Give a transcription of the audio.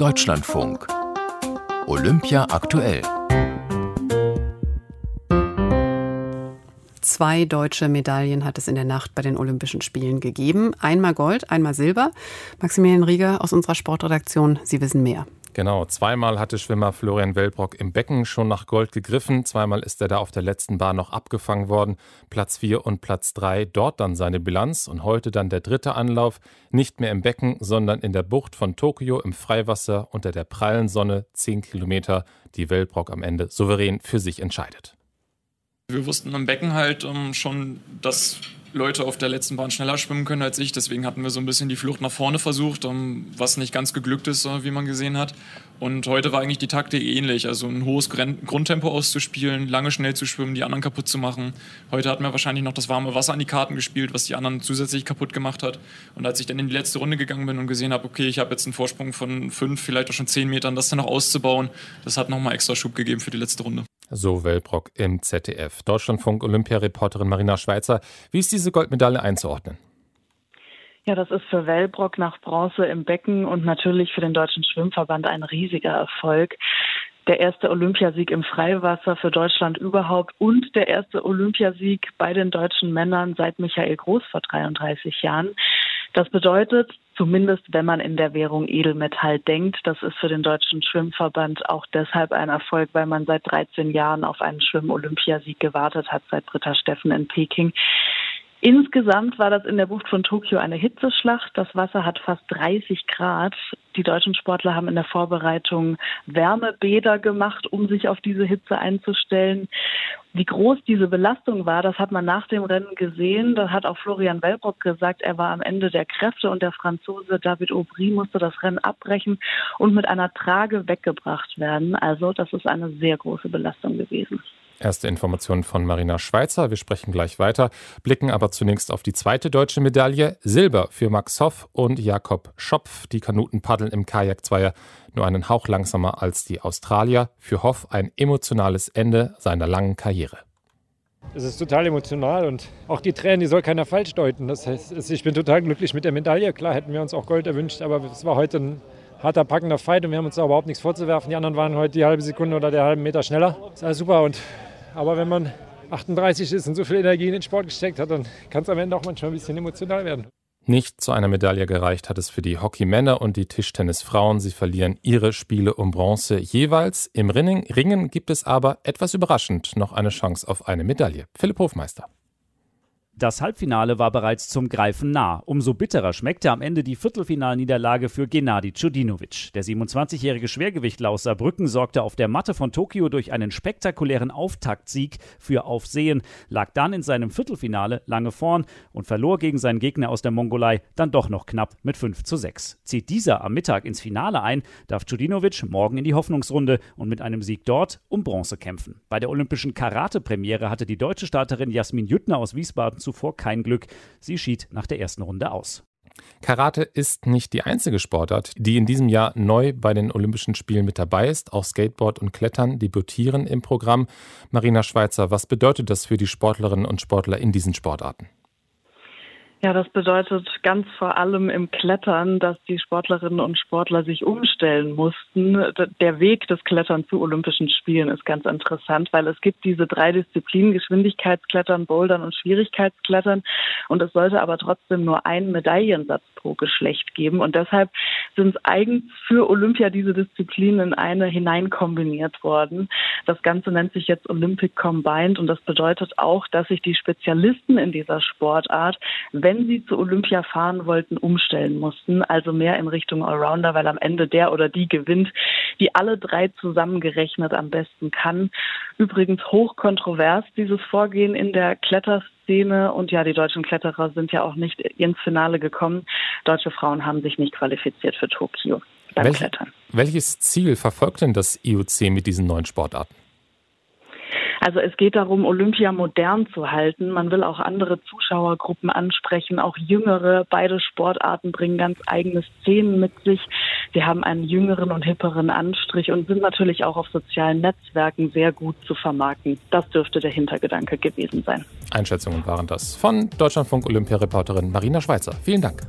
Deutschlandfunk. Olympia aktuell. Zwei deutsche Medaillen hat es in der Nacht bei den Olympischen Spielen gegeben. Einmal Gold, einmal Silber. Maximilian Rieger aus unserer Sportredaktion, Sie wissen mehr. Genau, zweimal hatte Schwimmer Florian Wellbrock im Becken schon nach Gold gegriffen. Zweimal ist er da auf der letzten Bahn noch abgefangen worden. Platz 4 und Platz 3, dort dann seine Bilanz. Und heute dann der dritte Anlauf. Nicht mehr im Becken, sondern in der Bucht von Tokio im Freiwasser unter der prallen Sonne. 10 Kilometer, die Wellbrock am Ende souverän für sich entscheidet. Wir wussten am Becken halt ähm, schon, dass Leute auf der letzten Bahn schneller schwimmen können als ich. Deswegen hatten wir so ein bisschen die Flucht nach vorne versucht, was nicht ganz geglückt ist, äh, wie man gesehen hat. Und heute war eigentlich die Taktik ähnlich. Also ein hohes Grundtempo auszuspielen, lange schnell zu schwimmen, die anderen kaputt zu machen. Heute hatten wir wahrscheinlich noch das warme Wasser an die Karten gespielt, was die anderen zusätzlich kaputt gemacht hat. Und als ich dann in die letzte Runde gegangen bin und gesehen habe, okay, ich habe jetzt einen Vorsprung von fünf, vielleicht auch schon zehn Metern, das dann noch auszubauen, das hat nochmal extra Schub gegeben für die letzte Runde. So Wellbrock im ZDF. Deutschlandfunk Olympiareporterin Marina Schweizer. Wie ist diese Goldmedaille einzuordnen? Ja, das ist für Wellbrock nach Bronze im Becken und natürlich für den Deutschen Schwimmverband ein riesiger Erfolg. Der erste Olympiasieg im Freiwasser für Deutschland überhaupt und der erste Olympiasieg bei den deutschen Männern seit Michael Groß vor 33 Jahren. Das bedeutet, zumindest wenn man in der Währung Edelmetall denkt, das ist für den Deutschen Schwimmverband auch deshalb ein Erfolg, weil man seit 13 Jahren auf einen Schwimm-Olympiasieg gewartet hat, seit Britta Steffen in Peking. Insgesamt war das in der Bucht von Tokio eine Hitzeschlacht. Das Wasser hat fast 30 Grad. Die deutschen Sportler haben in der Vorbereitung Wärmebäder gemacht, um sich auf diese Hitze einzustellen. Wie groß diese Belastung war, das hat man nach dem Rennen gesehen. Da hat auch Florian Wellbrock gesagt, er war am Ende der Kräfte und der Franzose David Aubry musste das Rennen abbrechen und mit einer Trage weggebracht werden. Also das ist eine sehr große Belastung gewesen. Erste Informationen von Marina Schweizer. Wir sprechen gleich weiter, blicken aber zunächst auf die zweite deutsche Medaille. Silber für Max Hoff und Jakob Schopf. Die Kanuten paddeln im Kajak-Zweier nur einen Hauch langsamer als die Australier. Für Hoff ein emotionales Ende seiner langen Karriere. Es ist total emotional und auch die Tränen, die soll keiner falsch deuten. Das heißt, ich bin total glücklich mit der Medaille. Klar hätten wir uns auch Gold erwünscht, aber es war heute ein harter, packender Fight und wir haben uns da überhaupt nichts vorzuwerfen. Die anderen waren heute die halbe Sekunde oder der halben Meter schneller. Ist alles super und aber wenn man 38 ist und so viel Energie in den Sport gesteckt hat, dann kann es am Ende auch manchmal ein bisschen emotional werden. Nicht zu einer Medaille gereicht hat es für die Hockeymänner und die Tischtennisfrauen. Sie verlieren ihre Spiele um Bronze jeweils. Im Ringen gibt es aber etwas überraschend noch eine Chance auf eine Medaille. Philipp Hofmeister. Das Halbfinale war bereits zum Greifen nah. Umso bitterer schmeckte am Ende die Viertelfinalniederlage für Gennady Cudinovic. Der 27-jährige Schwergewichtler aus Saarbrücken sorgte auf der Matte von Tokio durch einen spektakulären Auftaktsieg für Aufsehen, lag dann in seinem Viertelfinale lange vorn und verlor gegen seinen Gegner aus der Mongolei dann doch noch knapp mit 5 zu 6. Zieht dieser am Mittag ins Finale ein, darf Cudinovic morgen in die Hoffnungsrunde und mit einem Sieg dort um Bronze kämpfen. Bei der olympischen Karate-Premiere hatte die deutsche Starterin Jasmin Jüttner aus Wiesbaden zu zuvor kein Glück. Sie schied nach der ersten Runde aus. Karate ist nicht die einzige Sportart, die in diesem Jahr neu bei den Olympischen Spielen mit dabei ist. Auch Skateboard und Klettern debütieren im Programm. Marina Schweizer, was bedeutet das für die Sportlerinnen und Sportler in diesen Sportarten? Ja, das bedeutet ganz vor allem im Klettern, dass die Sportlerinnen und Sportler sich umstellen mussten. Der Weg des Klettern zu Olympischen Spielen ist ganz interessant, weil es gibt diese drei Disziplinen, Geschwindigkeitsklettern, Bouldern und Schwierigkeitsklettern. Und es sollte aber trotzdem nur einen Medaillensatz pro Geschlecht geben. Und deshalb sind eigens für Olympia diese Disziplinen in eine hineinkombiniert worden. Das Ganze nennt sich jetzt Olympic Combined und das bedeutet auch, dass sich die Spezialisten in dieser Sportart, wenn sie zu Olympia fahren wollten, umstellen mussten. Also mehr in Richtung Allrounder, weil am Ende der oder die gewinnt, die alle drei zusammengerechnet am besten kann. Übrigens hochkontrovers dieses Vorgehen in der Kletterszene. Und ja, die deutschen Kletterer sind ja auch nicht ins Finale gekommen. Deutsche Frauen haben sich nicht qualifiziert für Tokio beim Welch, Klettern. Welches Ziel verfolgt denn das IOC mit diesen neuen Sportarten? Also es geht darum, Olympia modern zu halten. Man will auch andere Zuschauergruppen ansprechen, auch jüngere. Beide Sportarten bringen ganz eigene Szenen mit sich. Sie haben einen jüngeren und hipperen Anstrich und sind natürlich auch auf sozialen Netzwerken sehr gut zu vermarkten. Das dürfte der Hintergedanke gewesen sein. Einschätzungen waren das von Deutschlandfunk Olympia-Reporterin Marina Schweizer. Vielen Dank.